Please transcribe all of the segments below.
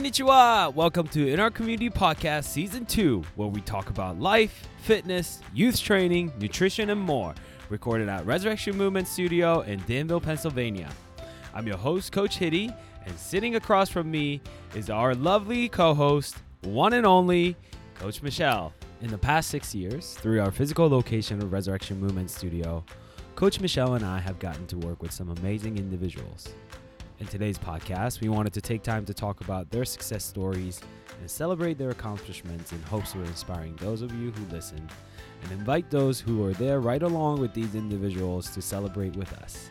Konnichiwa! Welcome to In Our Community Podcast Season 2, where we talk about life, fitness, youth training, nutrition, and more. Recorded at Resurrection Movement Studio in Danville, Pennsylvania. I'm your host, Coach Hitty, and sitting across from me is our lovely co host, one and only, Coach Michelle. In the past six years, through our physical location of Resurrection Movement Studio, Coach Michelle and I have gotten to work with some amazing individuals. In today's podcast, we wanted to take time to talk about their success stories and celebrate their accomplishments in hopes of inspiring those of you who listen and invite those who are there right along with these individuals to celebrate with us.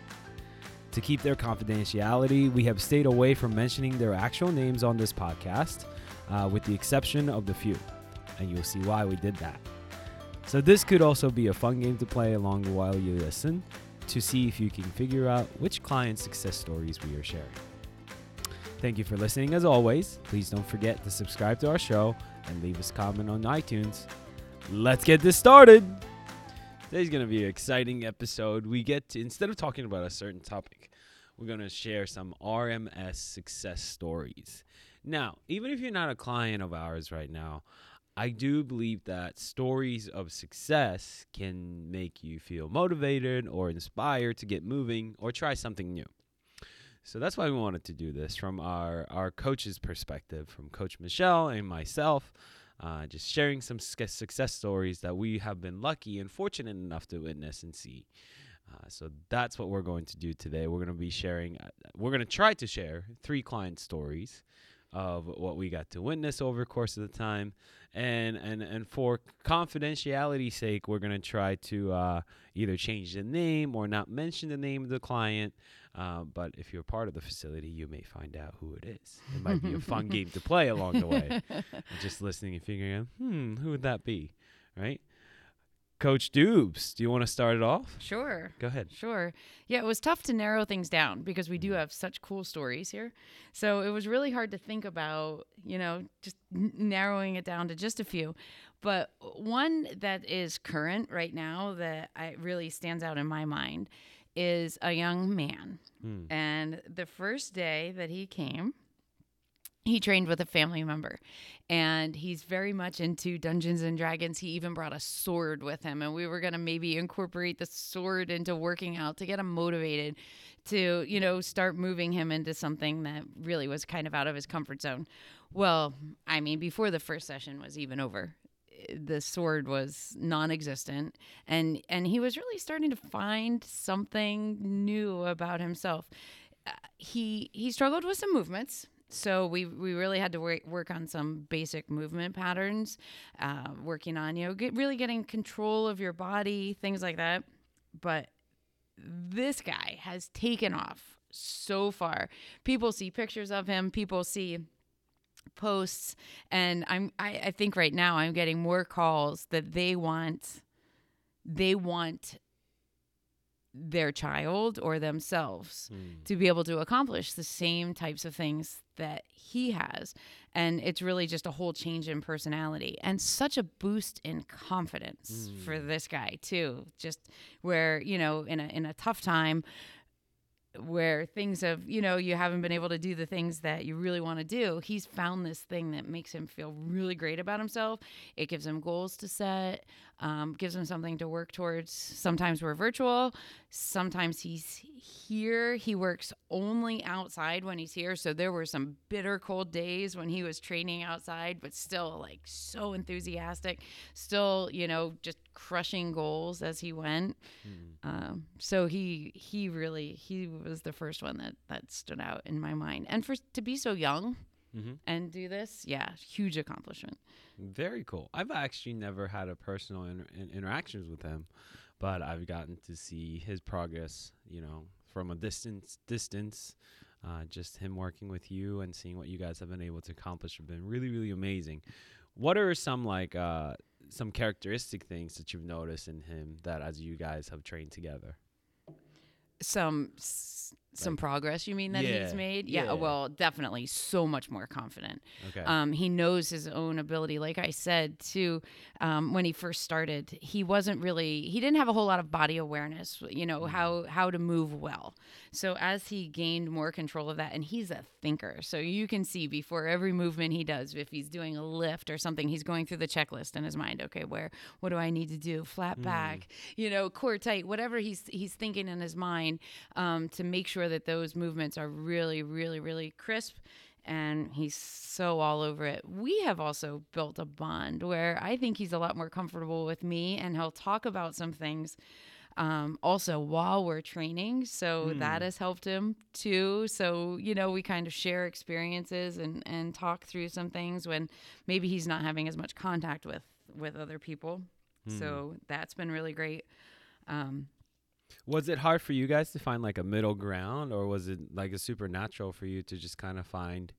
To keep their confidentiality, we have stayed away from mentioning their actual names on this podcast, uh, with the exception of the few, and you'll see why we did that. So, this could also be a fun game to play along while you listen to see if you can figure out which client success stories we are sharing. Thank you for listening as always. Please don't forget to subscribe to our show and leave us a comment on iTunes. Let's get this started. Today's going to be an exciting episode. We get to, instead of talking about a certain topic, we're going to share some RMS success stories. Now, even if you're not a client of ours right now, I do believe that stories of success can make you feel motivated or inspired to get moving or try something new. So that's why we wanted to do this from our, our coach's perspective, from Coach Michelle and myself, uh, just sharing some success stories that we have been lucky and fortunate enough to witness and see. Uh, so that's what we're going to do today. We're going to be sharing, uh, we're going to try to share three client stories of what we got to witness over the course of the time and and and for confidentiality sake we're going to try to uh, either change the name or not mention the name of the client. Uh, but if you're part of the facility you may find out who it is. It might be a fun game to play along the way. Just listening and figuring out hmm who would that be right Coach Dubes, do you want to start it off? Sure. Go ahead. Sure. Yeah, it was tough to narrow things down because we do have such cool stories here. So it was really hard to think about, you know, just narrowing it down to just a few. But one that is current right now that I really stands out in my mind is a young man. Hmm. And the first day that he came, he trained with a family member and he's very much into Dungeons and Dragons. He even brought a sword with him and we were going to maybe incorporate the sword into working out to get him motivated to, you know, start moving him into something that really was kind of out of his comfort zone. Well, I mean, before the first session was even over, the sword was non-existent and and he was really starting to find something new about himself. Uh, he he struggled with some movements so we we really had to work work on some basic movement patterns, uh, working on you know get, really getting control of your body, things like that. But this guy has taken off so far. People see pictures of him. People see posts, and I'm I, I think right now I'm getting more calls that they want they want their child or themselves mm. to be able to accomplish the same types of things that he has and it's really just a whole change in personality and such a boost in confidence mm. for this guy too just where you know in a in a tough time where things have, you know, you haven't been able to do the things that you really want to do, he's found this thing that makes him feel really great about himself. It gives him goals to set, um, gives him something to work towards. Sometimes we're virtual, sometimes he's here. He works only outside when he's here. So there were some bitter cold days when he was training outside, but still like so enthusiastic, still, you know, just crushing goals as he went. Mm. Um, so he he really he was the first one that that stood out in my mind. And for to be so young mm-hmm. and do this, yeah, huge accomplishment. Very cool. I've actually never had a personal inter- interactions with him, but I've gotten to see his progress. You know, from a distance distance. Uh, just him working with you and seeing what you guys have been able to accomplish have been really really amazing. What are some like uh, some characteristic things that you've noticed in him that as you guys have trained together? Some s- some Like- progress you mean that Yeah, he's made? Yeah, yeah. well definitely so much more confident. Okay. um, he knows his own ability. Like i said too um, when he first started he wasn't really he didn't have a whole lot of body awareness you know how how to move well. So as he gained more control of that and he's a thinker so you can see before every movement he does if he's doing a lift or something he's going through the checklist in his mind okay where what do i need to do? Flat back you know core tight whatever he's he's thinking in his mind um, to make sure that those movements are really really really crisp and he's so all over it. We have also built a bond where I think he's a lot more comfortable with me and he'll talk about some things um, also while we're training. So that has helped him too. So, you know, we kind of share experiences and, and talk through some things when maybe he's not having as much contact with, with other people. So that's been really great. Um, Was it hard for you guys to find like a middle ground, or was it like a supernatural for you to just kind of find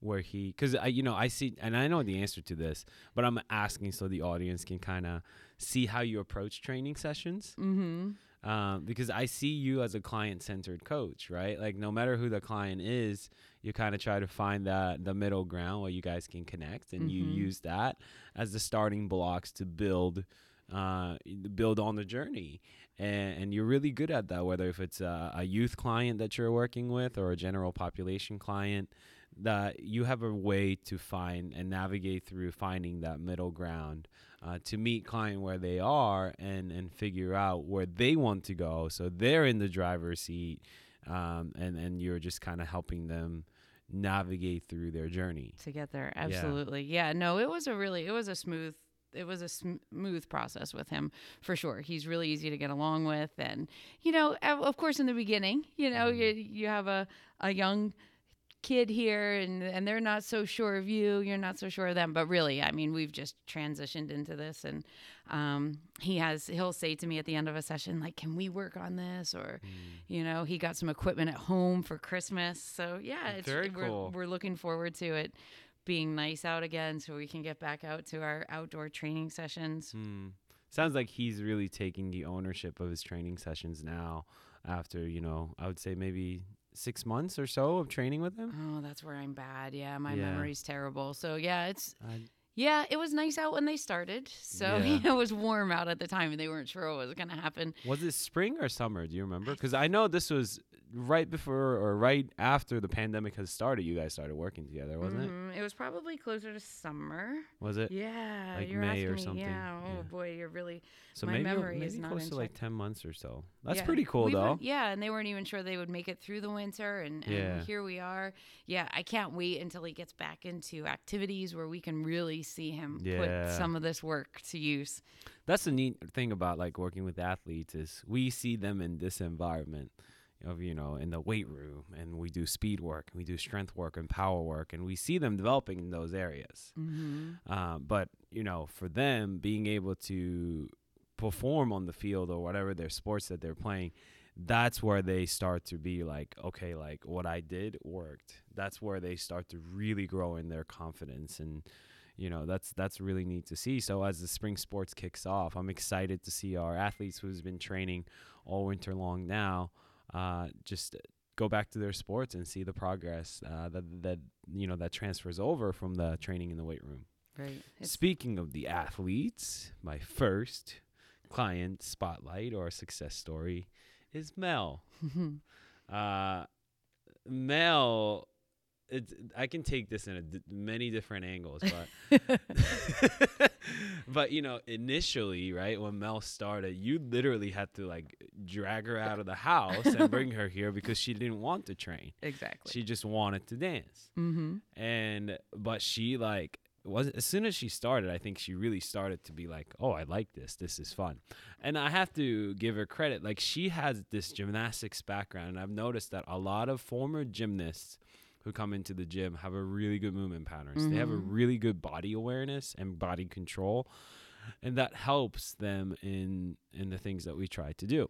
where he? Because I, you know, I see, and I know the answer to this, but I'm asking so the audience can kind of see how you approach training sessions. mm-hmm. Um, because I see you as a client-centered coach, right? Like no matter who the client is, you kind of try to find that the middle ground where you guys can connect, and you Mhm. use that as the starting blocks to build, uh, build on the journey. And, and you're really good at that, whether if it's a, a youth client that you're working with or a general population client, that you have a way to find and navigate through finding that middle ground uh, to meet client where they are and and figure out where they want to go so they're in the driver's seat um, and and you're just kind of helping them navigate through their journey to get there. Absolutely. Yeah. No, it was a really, it was a smooth, it was a smooth process with him for sure. He's really easy to get along with. And, you know, of course, in the beginning, you know, you, you have a, a young kid here and, and they're not so sure of you. You're not so sure of them. But really, I mean, we've just transitioned into this. And um, he has, he'll say to me at the end of a session, like, can we work on this? Or, you know, he got some equipment at home for Christmas. So yeah, it's Very we're, cool. we're looking forward to it being nice out again so we can get back out to our outdoor training sessions. Hmm. sounds like he's really taking the ownership of his training sessions now after you know i would say maybe six months or so of training with him Oh, that's where I'm bad. Yeah, my Yeah. memory's terrible. So yeah, it's I- yeah, it was nice out when they started. So Yeah. it was warm out at the time and they weren't sure what was gonna happen. was it spring or summer do you remember because i know this was right before or right after the pandemic has started you guys started working together wasn't it Mhm. It was probably closer to summer. was it Yeah, Like May or something? Yeah. Oh Yeah. boy, you're really so my maybe memory maybe is not close to like 10 months or so that's Yeah. pretty cool We though yeah, and they weren't even sure they would make it through the winter, and, and Yeah. here we are. Yeah, I can't wait until he gets back into activities where we can really see him put some of this work to use. that's the neat thing about like working with athletes is we see them in this environment of you know in the weight room and we do speed work and we do strength work and power work and we see them developing in those areas. Mm-hmm. um, but you know for them being able to perform on the field or whatever their sports that they're playing that's where they start to be like okay like what i did worked. That's where they start to really grow in their confidence and you know that's that's really neat to see. So as the spring sports kicks off i'm excited to see our athletes who's been training all winter long now uh, just go back to their sports and see the progress uh, that that you know that transfers over from the training in the weight room Right. It's, Speaking of the athletes, my first client spotlight or success story is Mel. Uh, Mel, it's, I can take this in a d- many different angles, but but you know, initially, right when Mel started, you literally had to like drag her out of the house and bring her here because she didn't want to train. exactly. She just wanted to dance mm-hmm. and but she like was as soon as she started i think she really started to be like oh i like this this is fun and i have to give her credit like she has this gymnastics background and i've noticed that a lot of former gymnasts who come into the gym have a really good movement patterns they have a Mhm. really good body awareness and body control and that helps them in in the things that we try to do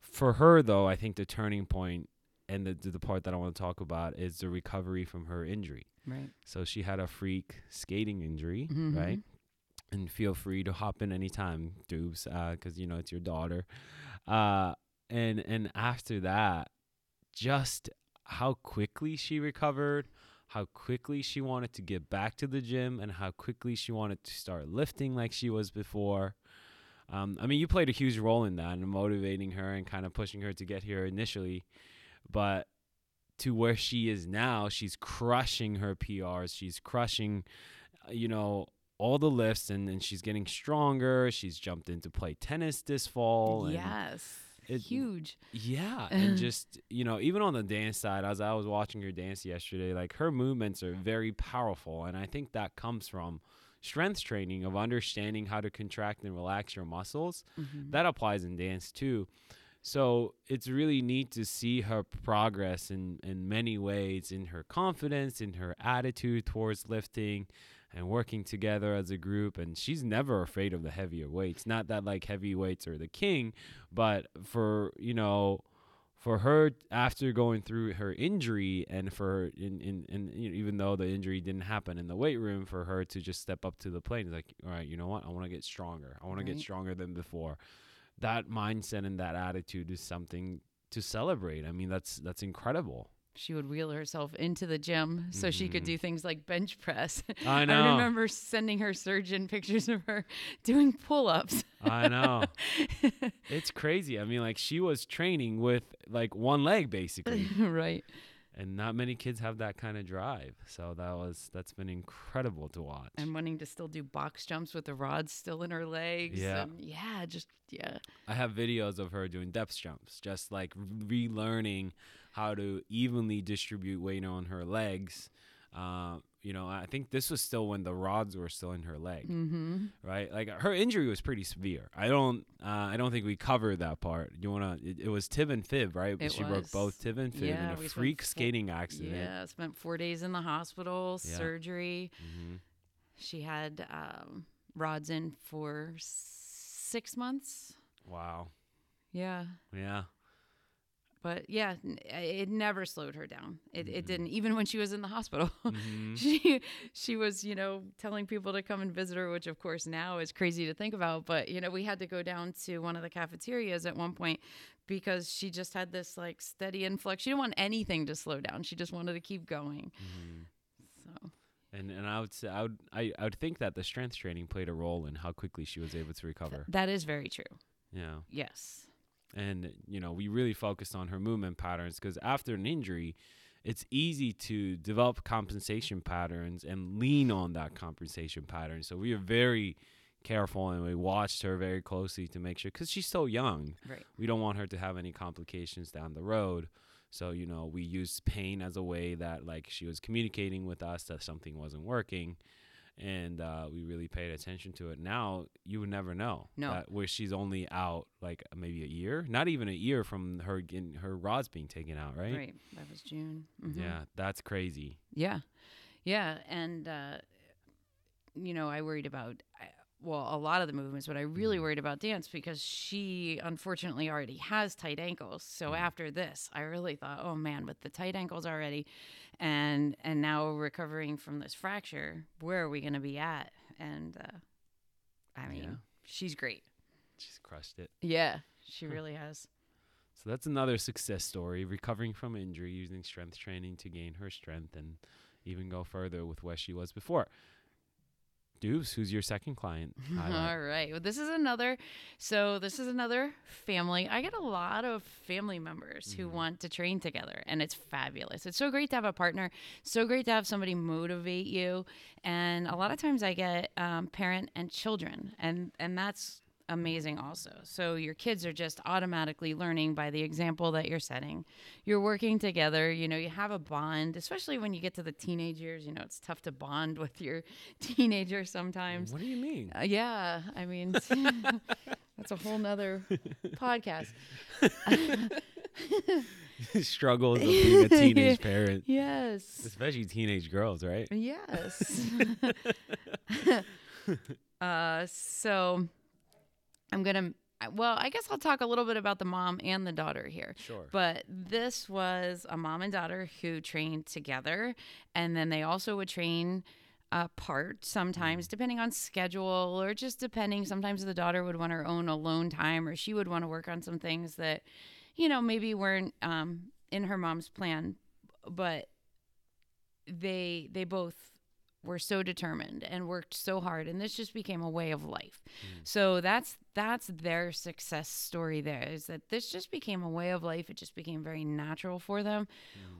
for her though i think the turning point and the the part that I want to talk about is the recovery from her injury. Right. So she had a freak skating injury, Mhm. right? And feel free to hop in anytime, Dubes, because you know it's your daughter. Uh, and and after that, just how quickly she recovered, how quickly she wanted to get back to the gym, and how quickly she wanted to start lifting like she was before. Um, I mean, you played a huge role in that and motivating her and kind of pushing her to get here initially. But to where she is now, she's crushing her PRs. She's crushing, uh, you know, all the lifts and, and she's getting stronger. She's jumped into play tennis this fall. Yes. It- Huge. yeah, and just you know, even on the dance side, as I was watching her dance yesterday, like her movements are very powerful, and I think that comes from strength training of understanding how to contract and relax your muscles. Mhm. That applies in dance too. So it's really neat to see her progress in in many ways in her confidence, in her attitude towards lifting. And working together as a group, and she's never afraid of the heavier weights. Not that like heavy weights are the king, but for you know for her after going through her injury and for her in, in, in you know, even though the injury didn't happen in the weight room for her to just step up to the plate like all right you know what? I want to get stronger. I want to get stronger than before. That mindset and that attitude is something to celebrate. I mean that's that's incredible She would wheel herself into the gym so she could Mhm. do things like bench press. i know I remember sending her surgeon pictures of her doing pull ups. i know it's crazy i mean like she was training with like one leg basically right. and not many kids have that kind of drive so that was that's been incredible to watch And wanting to still do box jumps with the rods still in her legs. Yeah. yeah, just, yeah. i have videos of her doing depth jumps just like relearning how to evenly distribute weight on her legs uh, you know i think this was still when the rods were still in her leg Mm-hmm. right like her injury was pretty severe i don't uh, i don't think we covered that part you want to it, it was tib and fib right It she broke both tib and fib Yeah, in a freak skating accident Yeah, spent four days in the hospital, Yeah. surgery. hmm She had um, rods in for six months. wow Yeah. yeah But yeah, it never slowed her down. It, Mhm. it didn't, even when she was in the hospital. Mhm. she she was you know telling people to come and visit her which of course now is crazy to think about but you know we had to go down to one of the cafeterias at one point because she just had this like steady influx she didn't want anything to slow down she just wanted to keep going Mhm. so And and I would say I would I, I would think that the strength training played a role in how quickly she was able to recover. that is very true Yeah. yes And you know, we really focused on her movement patterns because after an injury, it's easy to develop compensation patterns and lean on that compensation pattern. So we are very careful and we watched her very closely to make sure because she's so young. right We don't want her to have any complications down the road. So, you know, we used pain as a way that like she was communicating with us that something wasn't working. And uh, we really paid attention to it. Now you would never know. No. That where she's only out like maybe a year, not even a year from her getting her rods being taken out, right? right, that was june Mhm. Yeah, that's crazy. Yeah. Yeah. And, uh, you know, I worried about, I- well, a lot of the movements, but I really Mhm. worried about dance because she unfortunately already has tight ankles. So Mhm. after this, I really thought, oh man, with the tight ankles already and, and now recovering from this fracture, where are we going to be at? And, uh, I mean, Yeah. she's great. She's crushed it. Yeah. She really has. So that's another success story, recovering from injury using strength training to gain her strength and even go further with where she was before. Deuce, who's your second client? All right. Well, this is another. So this is another family. I get a lot of family members who Mhm. want to train together, and it's fabulous. It's so great to have a partner. So great to have somebody motivate you, and a lot of times I get um, parent and children, and and that's amazing also. So your kids are just automatically learning by the example that you're setting. You're working together, you know, you have a bond, especially when you get to the teenage years, you know, it's tough to bond with your teenager sometimes. What do you mean? Uh, yeah, I mean, that's a whole nother podcast. Struggles of being a teenage parent, Yes. especially teenage girls, right? Yes. uh, so I'm going to, well, I guess I'll talk a little bit about the mom and the daughter here. Sure. But this was a mom and daughter who trained together, and then they also would train apart sometimes, depending on schedule or just depending. Sometimes the daughter would want her own alone time, or she would want to work on some things that, you know, maybe weren't um, in her mom's plan, but they they both were so determined and worked so hard and this just became a way of life. Mm. So that's that's their success story there is that this just became a way of life. It just became very natural for them.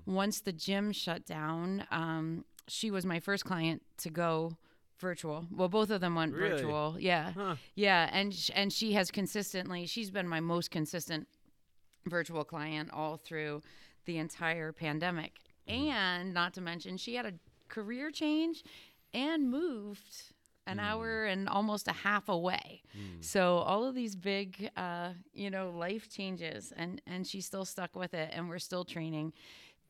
Mm. Once the gym shut down, um, she was my first client to go virtual. Well, both of them went Really? virtual. Yeah. Huh. Yeah, and sh- and she has consistently she's been my most consistent virtual client all through the entire pandemic. Mm. And not to mention she had a career change and moved an hour and almost a half away. So all of these big uh, you know, life changes and and she's still stuck with it and we're still training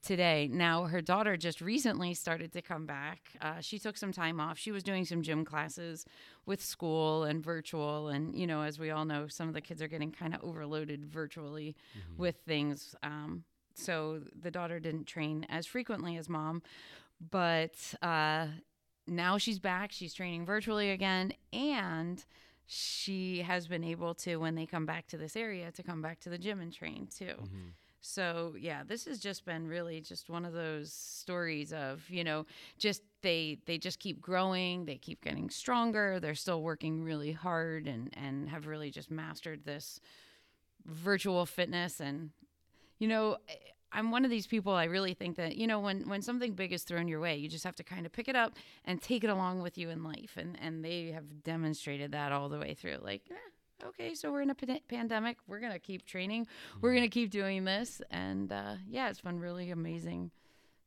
today. Now, her daughter just recently started to come back. Uh, she took some time off. She was doing some gym classes with school and virtual. And, you know, as we all know, some of the kids are getting kind of overloaded virtually with things. Um, so the daughter didn't train as frequently as mom. But uh, now she's back. She's training virtually again. And she has been able to, when they come back to this area, to come back to the gym and train too. So yeah, this has just been really just one of those stories of you know just they they just keep growing, they keep getting stronger, they're still working really hard and and have really just mastered this virtual fitness and you know I'm one of these people I really think that you know when when something big is thrown your way, you just have to kind of pick it up and take it along with you in life and and they have demonstrated that all the way through like eh, okay, so we're in a pandemic. We're to keep training. We're to keep doing this. And uh, yeah, it's been really amazing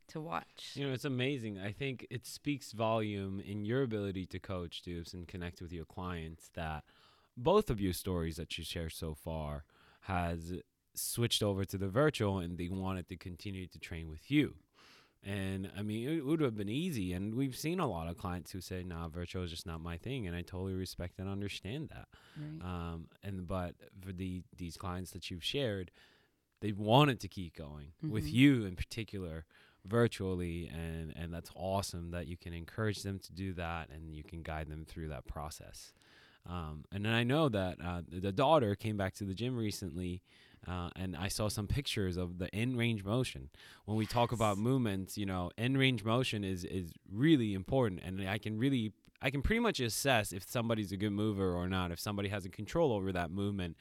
to watch. You know, it's amazing. I think it speaks volume in your ability to coach Dubes and connect with your clients that both of your stories that you share so far has switched over to the virtual and they wanted to continue to train with you. And I mean, it would have been easy. And we've seen a lot of clients who say, nah, virtual is just not my thing. And I totally respect and understand that. Right. Um, and but for the these clients that you've shared, they wanted to keep going with Mhm. you in particular virtually and and that's awesome that you can encourage them to do that and you can guide them through that process um, and then I know that uh, the daughter came back to the gym recently, uh, and I saw some pictures of the end range motion. When we talk about movements, you know, end range motion is is really important, and I can really I can pretty much assess if somebody's a good mover or not, if somebody has a control over that movement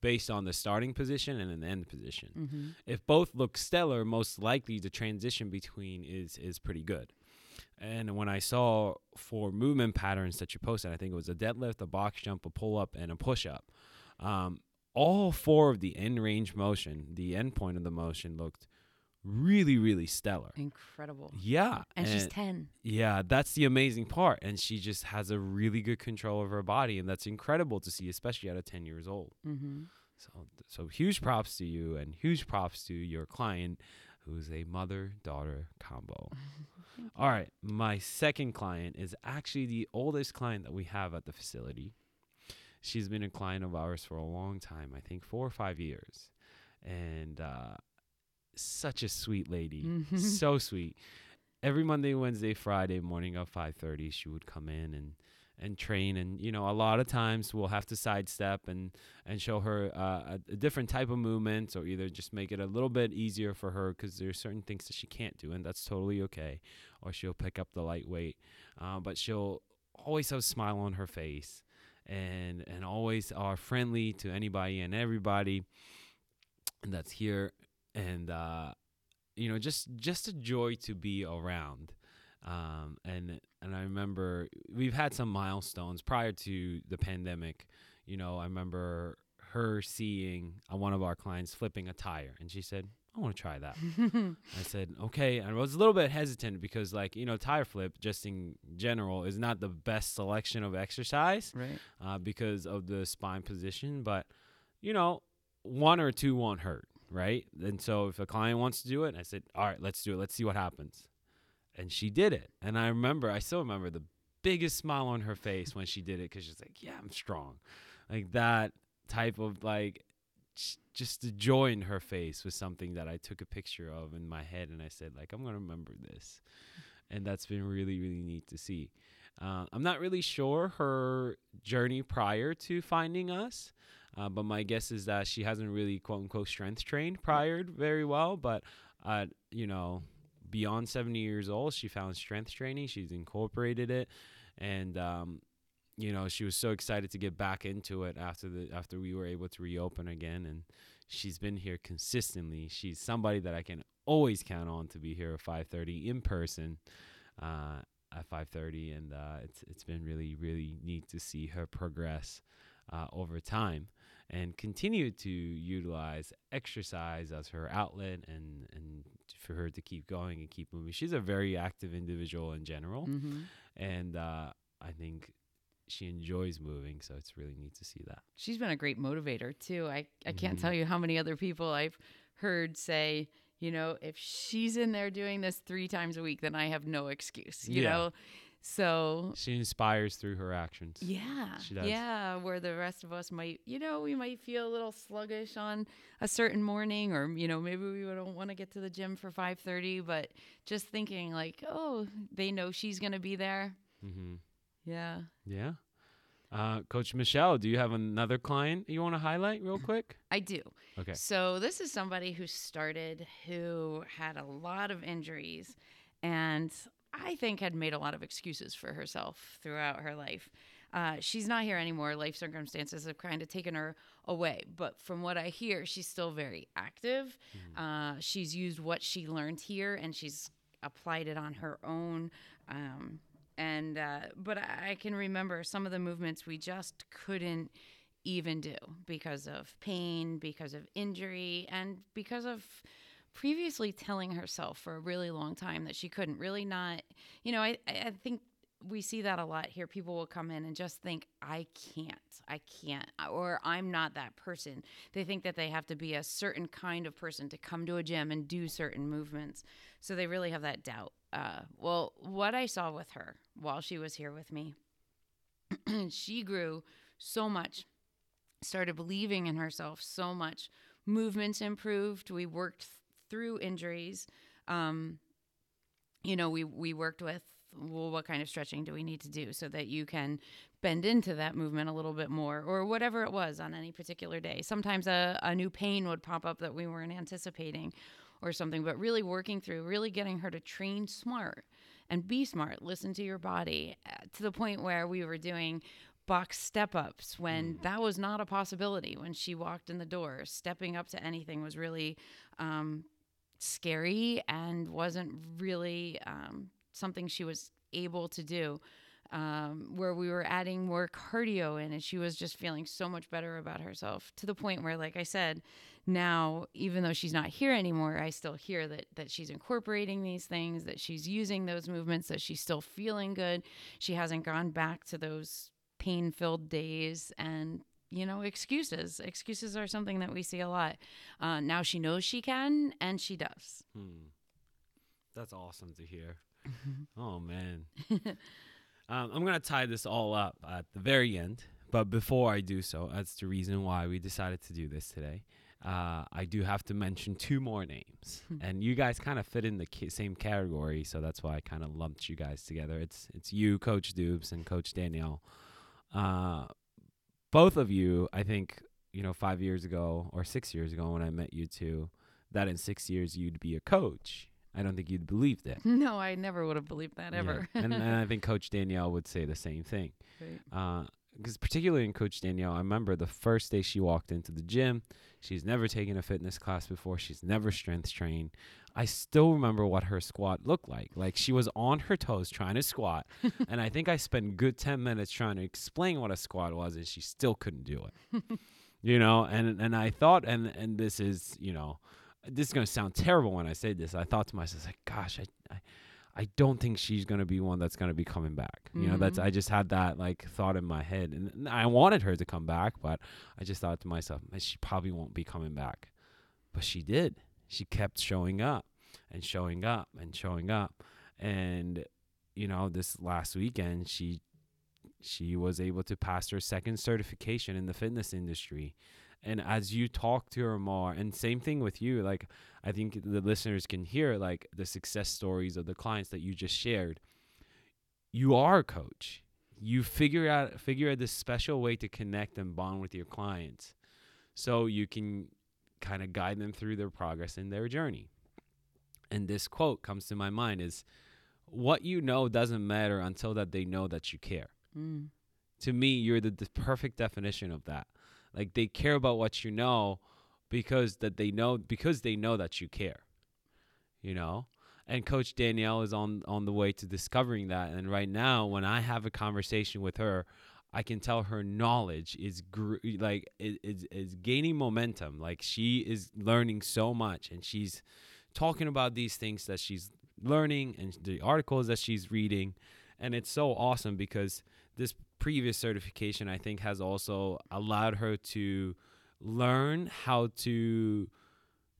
based on the starting position and an end position. Mm-hmm. If both look stellar, most likely the transition between is is pretty good. And when I saw four movement patterns that you posted, I think it was a deadlift, a box jump, a pull up, and a push up. Um, all four of the end range motion, the end point of the motion looked really, really stellar. Incredible. Yeah. And, she's 10. Yeah, that's the amazing part. And she just has a really good control of her body. And that's incredible to see, especially at a 10 years old. Mm-hmm. So, so huge props to you and huge props to your client who's a mother daughter combo. All right. My second client is actually the oldest client that we have at the facility. She's been a client of ours for a long time, I think four or five years. And uh, such a sweet lady. Mhm. so sweet. Every Monday, Wednesday, Friday morning at 5:30, she would come in and and train and you know a lot of times we'll have to sidestep and and show her uh, a, a different type of movement or either just make it a little bit easier for her because there's certain things that she can't do and that's totally okay or she'll pick up the lightweight uh, but she'll always have a smile on her face and and always are friendly to anybody and everybody that's here. And uh you know just just a joy to be around. Um and and i remember we've had some milestones prior to the pandemic. You know i remember her seeing uh, one of our clients flipping a tire and she said i want to try that i said okay and i was a little bit hesitant because like you know tire flip just in general is not the best selection of exercise right. uh, because of the spine position. But you know, one or two won't hurt, right? And so if a client wants to do it, I said, all right, let's do it. Let's see what happens. And she did it. And I remember, I still remember the biggest smile on her face when she did it because she's like, yeah, I'm strong. Like that type of like, just the joy in her face was something that I took a picture of in my head and I said like I'm gonna remember this, and that's been really really neat to see. Uh, I'm not really sure her journey prior to finding us, Uh, but my guess is that she hasn't really quote unquote strength trained prior very well. But uh, you know, beyond 70 years old, she found strength training. She's incorporated it, and um, you know, she was so excited to get back into it after the after we were able to reopen again. And she's been here consistently. She's somebody that I can always count on to be here at 5:30 in person. Uh, at 5:30, and uh, it's it's been really really neat to see her progress uh, over time and continue to utilize exercise as her outlet and and for her to keep going and keep moving. She's a very active individual in general, Mm-hmm. and uh, I think she enjoys moving. So it's really neat to see that. She's been a great motivator too. I, I can't Mhm. tell you how many other people I've heard say, you know, if she's in there doing this three times a week, then I have no excuse, you Yeah. know? So, She inspires through her actions. yeah. She does. Yeah. Where the rest of us might, you know, we might feel a little sluggish on a certain morning or, you know, maybe we don't want to get to the gym for 5.30, but just thinking like, oh, they know she's going to be there. Mm-hmm. Yeah. Yeah. Uh, Coach Michelle, do you have another client you want to highlight real quick? I do. Okay. So this is somebody who started who had a lot of injuries and I think had made a lot of excuses for herself throughout her life. Uh, she's not here anymore. Life circumstances have kind of taken her away. But from what I hear, she's still very active. Uh, she's used what she learned here and she's applied it on her own. Um, and uh, but I can remember some of the movements we just couldn't even do because of pain, because of injury, and because of previously telling herself for a really long time that she couldn't. Really not you know I I think we see that a lot here. People will come in and just think i can't i can't or i'm not that person. They think that they have to be a certain kind of person to come to a gym and do certain movements. So they really have that doubt. Uh, well what i saw with her while she was here with me she grew so much started believing in herself so much. Movements improved. We worked th- through injuries. Um, you know we we worked with well what kind of stretching do we need to do so that you can bend into that movement a little bit more or whatever it was on any particular day? Sometimes a, a new pain would pop up that we weren't anticipating or something but really working through really getting her to train smart and be smart listen to your body uh, to the point where we were doing box step ups when that was not a possibility when she walked in the door. Stepping up to anything was really um, scary and wasn't really um, something she was able to do. Um, where we were adding more cardio in, and she was just feeling so much better about herself to the point where, like I said, now even though she's not here anymore, I still hear that that she's incorporating these things, that she's using those movements, that she's still feeling good. She hasn't gone back to those pain-filled days, and you know, excuses. Excuses are something that we see a lot. Uh, now she knows she can, and she does. Hmm. That's awesome to hear. Mm-hmm. Oh man. um, I'm gonna tie this all up at the very end, but before I do so, that's the reason why we decided to do this today. Uh, I do have to mention two more names, and you guys kind of fit in the ca- same category, so that's why I kind of lumped you guys together. It's it's you, Coach Dubes, and Coach Danielle. Uh, both of you, I think, you know, five years ago or six years ago when I met you two, that in six years you'd be a coach. I don't think you'd believe that. No, I never would have believed that Yeah. ever. and, and I think Coach Danielle would say the same thing. Right. Uh, because particularly in Coach Danielle, I remember the first day she walked into the gym. She's never taken a fitness class before. She's never strength trained. I still remember what her squat looked like. Like she was on her toes trying to squat, and I think I spent good ten minutes trying to explain what a squat was, and she still couldn't do it. you know, and and I thought, and and this is, you know, this is gonna sound terrible when I say this. I thought to myself, like, gosh, I, I, I don't think she's gonna be one that's gonna be coming back. You know, that's Mhm. I just had that like thought in my head, and I wanted her to come back, but I just thought to myself, she probably won't be coming back. But she did. She kept showing up and showing up and showing up, and you know, this last weekend she she was able to pass her second certification in the fitness industry. And as you talk to her more, and same thing with you, like I think the listeners can hear like the success stories of the clients that you just shared. You are a coach. You figure out figure out this special way to connect and bond with your clients. so you can kind of guide them through their progress in their journey. And this quote comes to my mind is what you know doesn't matter until that they know that you care. Mm. To me, you're the, the perfect definition of that. Like they care about what you know because that they know because they know that you care. You know? And coach Danielle is on on the way to discovering that and right now when I have a conversation with her, I can tell her knowledge is gr- like is, is is gaining momentum. Like she is learning so much and she's talking about these things that she's learning and the articles that she's reading and it's so awesome because this previous certification I think has also allowed her to learn how to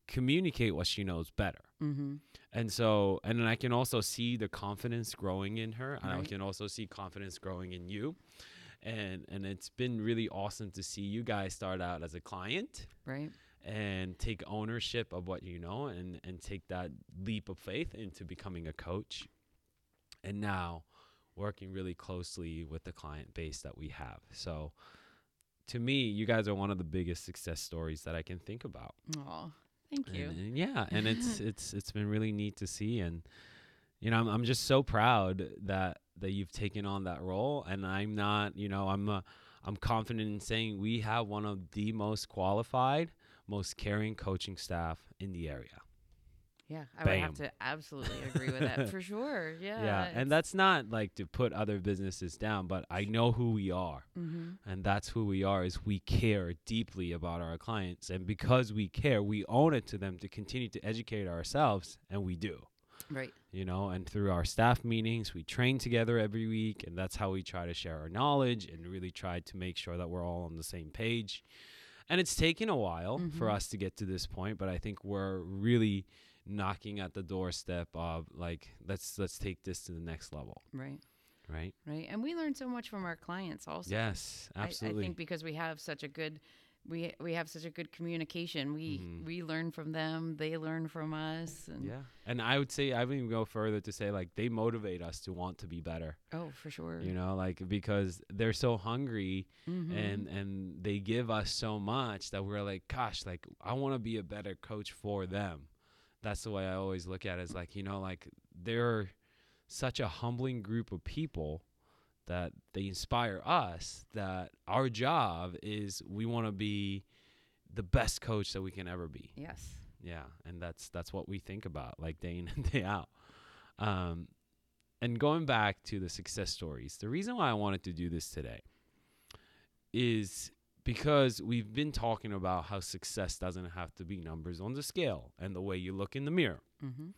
communicate what she knows better. Mm-hmm. And so, and then I can also see the confidence growing in her, and I can also see confidence growing in you. And and it's been really awesome to see you guys start out as a client Right. and take ownership of what you know and and take that leap of faith into becoming a coach. And now working really closely with the client base that we have. So to me, you guys are one of the biggest success stories that I can think about. Oh, thank you. And, and yeah, and it's it's it's been really neat to see, and you know, I'm I'm just so proud that that you've taken on that role, and I'm not, you know, I'm uh, I'm confident in saying we have one of the most qualified, most caring coaching staff in the area. Yeah, I would have to absolutely agree with that for sure. Yeah. Yeah, and that's not like to put other businesses down, but I know who we are. Mm-hmm. and that's who we are is we care deeply about our clients and because we care we own it to them to continue to educate ourselves and we do Right. you know and through our staff meetings we train together every week and that's how we try to share our knowledge and really try to make sure that we're all on the same page and it's taken a while for Mhm. us to get to this point but i think we're really knocking at the doorstep of like let's let's take this to the next level Right. right Right. And we learn so much from our clients also. yes I- absolutely I, think because we have such a good we we have such a good communication. We Mhm. we learn from them, they learn from us and Yeah. And I would say I would even go further to say like they motivate us to want to be better. oh, for sure. You know, like because they're so hungry Mhm. and and they give us so much that we're like, gosh, like I want to be a better coach for them. That's the way I always look at it. Is like, you know, like they're such a humbling group of people that they inspire us that our job is we want to be the best coach that we can ever be. yes. Yeah, and that's that's what we think about, like day in and day out. Um, and going back to the success stories, the reason why I wanted to do this today is because we've been talking about how success doesn't have to be numbers on the scale and the way you look in the mirror. Mm-hmm.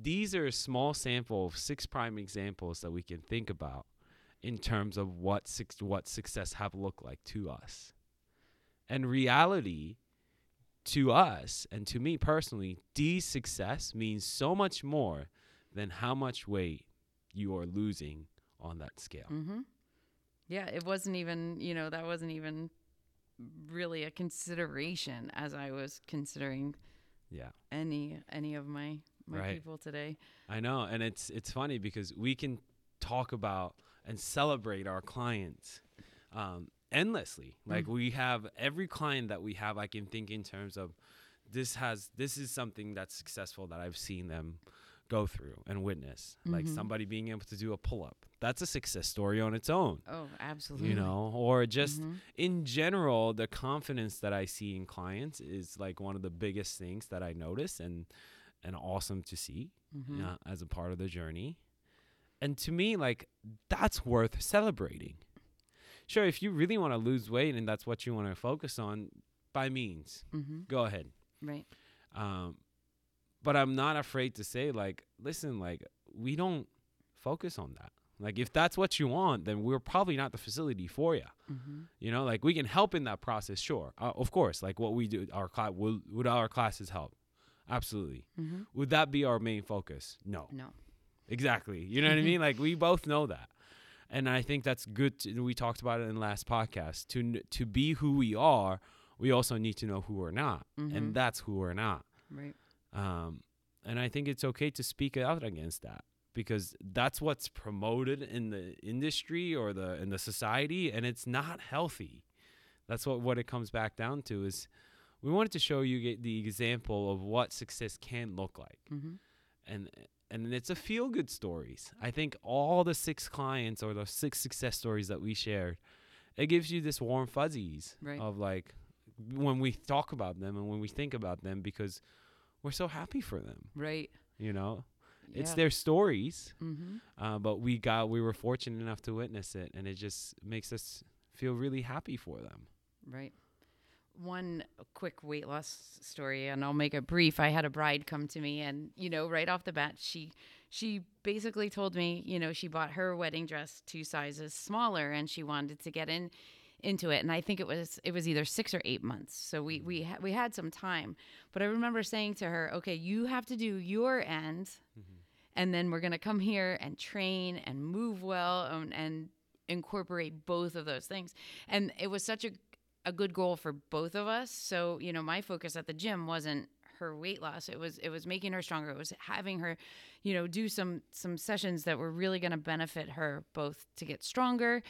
These are a small sample of six prime examples that we can think about in terms of what what success have looked like to us. And reality to us and to me personally, these success means so much more than how much weight you are losing on that scale. Mm-hmm. Yeah, it wasn't even, you know, that wasn't even really a consideration as I was considering Yeah. any any of my my Right. people today. I know, and it's it's funny because we can talk about and celebrate our clients um, endlessly. Like we have every client that we have, I can think in terms of this has this is something that's successful that I've seen them go through and witness. Like Mhm. somebody being able to do a pull up, that's a success story on its own. Oh, absolutely. You know, or just Mhm. in general, the confidence that I see in clients is like one of the biggest things that I notice and and awesome to see Mhm. uh, as a part of the journey. And to me, like that's worth celebrating. Sure, if you really want to lose weight and that's what you want to focus on, by means, Mhm. go ahead. Right. Um, but I'm not afraid to say, like, listen, like we don't focus on that. Like, if that's what you want, then we're probably not the facility for you. Mm-hmm. You know, like we can help in that process, sure, uh, of course. Like what we do, our class, would would our classes help? Absolutely. Mm-hmm. Would that be our main focus? No. No. Exactly. You know what I mean? Like we both know that. And I think that's good. To, we talked about it in the last podcast. To to be who we are, we also need to know who we're not, Mhm. and that's who we're not. Right. Um, and I think it's okay to speak out against that because that's what's promoted in the industry or the in the society, and it's not healthy. That's what what it comes back down to is we wanted to show you the example of what success can look like. Mm-hmm. And and it's a feel good stories. I think all the six clients or the six success stories that we shared, it gives you this warm fuzzies Right. of like when we talk about them and when we think about them because we're so happy for them, Right. you know? It's their stories, Mm-hmm. uh, but we got we were fortunate enough to witness it and it just makes us feel really happy for them. Right. One quick weight loss story, and I'll make it brief. I had a bride come to me, and you know, right off the bat, she she basically told me, you know, she bought her wedding dress two sizes smaller, and she wanted to get in into it. And I think it was it was either six or eight months, so we mm. we ha- we had some time. But I remember saying to her, okay, you have to do your end, mm-hmm. and then we're gonna come here and train and move well and, and incorporate both of those things. And it was such a a good goal for both of us. So, you know, my focus at the gym wasn't her weight loss. It was it was making her stronger. It was having her, you know, do some some sessions that were really going to benefit her both to get stronger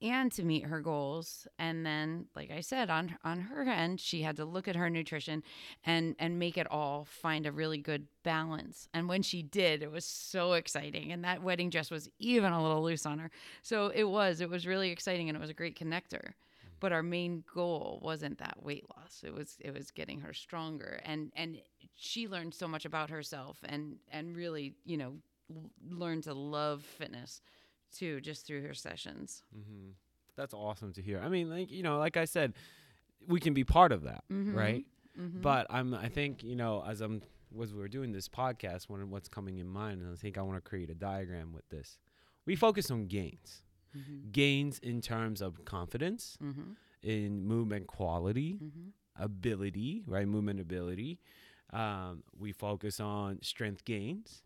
and to meet her goals. And then, like I said, on on her end, she had to look at her nutrition and and make it all find a really good balance. And when she did, it was so exciting. And that wedding dress was even a little loose on her. So it was it was really exciting and it was a great connector mm-hmm. but our main goal wasn't that weight loss it was it was getting her stronger and and she learned so much about herself and and really you know learned to love fitness too just through her sessions Mm-hmm. That's awesome to hear. I mean, like you know, like I said, we can be part of that, Mhm. right? Mhm. But I'm, I think you know, as I'm, as we're doing this podcast, one of what's coming in mind, and I think I want to create a diagram with this. We focus on gains, Mhm. gains in terms of confidence, Mhm. in movement quality, Mhm. ability, right? Movement ability. Um, we focus on strength gains.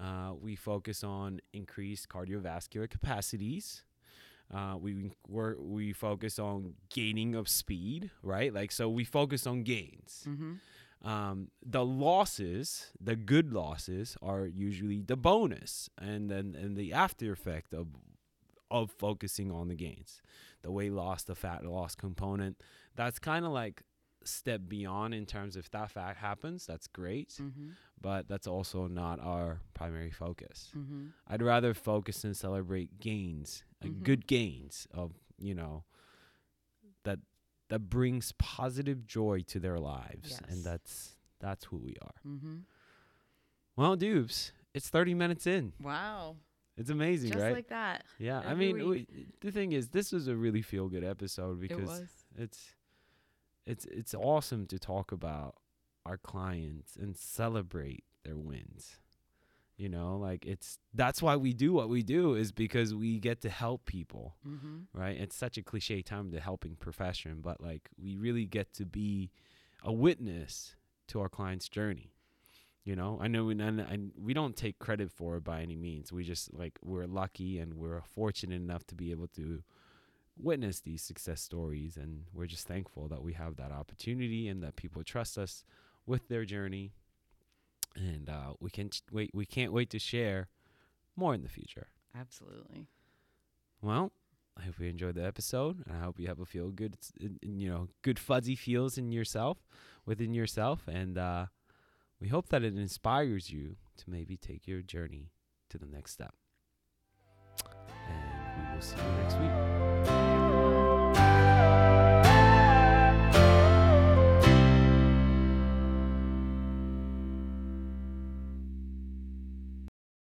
Uh, we focus on increased cardiovascular capacities. Uh, we we we focus on gaining of speed, right? Like so, we focus on gains. Mhm. Um, the losses, the good losses, are usually the bonus, and then and the after effect of of focusing on the gains, the weight loss, the fat loss component. That's kind of like step beyond in terms of if that fact happens, that's great, Mhm. but that's also not our primary focus. Mhm. I'd rather focus and celebrate gains, uh, Mhm. good gains of you know that that brings positive joy to their lives, Yes. and that's that's who we are. Mhm. Well, Dubes, it's thirty minutes in. wow It's amazing, just right? like that yeah, I mean, we, the thing is, this was a really feel good episode it because was it's it's it's awesome to talk about our clients and celebrate their wins. You know, like it's that's why we do what we do is because we get to help people, Mhm. right? It's such a cliche term, the helping profession, but like we really get to be a witness to our clients' journey. You know, I know we and, and we don't take credit for it by any means. We just like we're lucky and we're fortunate enough to be able to witness these success stories and we're just thankful that we have that opportunity and that people trust us with their journey. And uh, we can ch- wait we can't wait to share more in the future. Absolutely. Well i hope you enjoyed the episode and i hope you have a feel good s- in- in, you know good fuzzy feels in yourself within yourself and uh, we hope that it inspires you to maybe take your journey to the next step. And we will see you next week Thank you.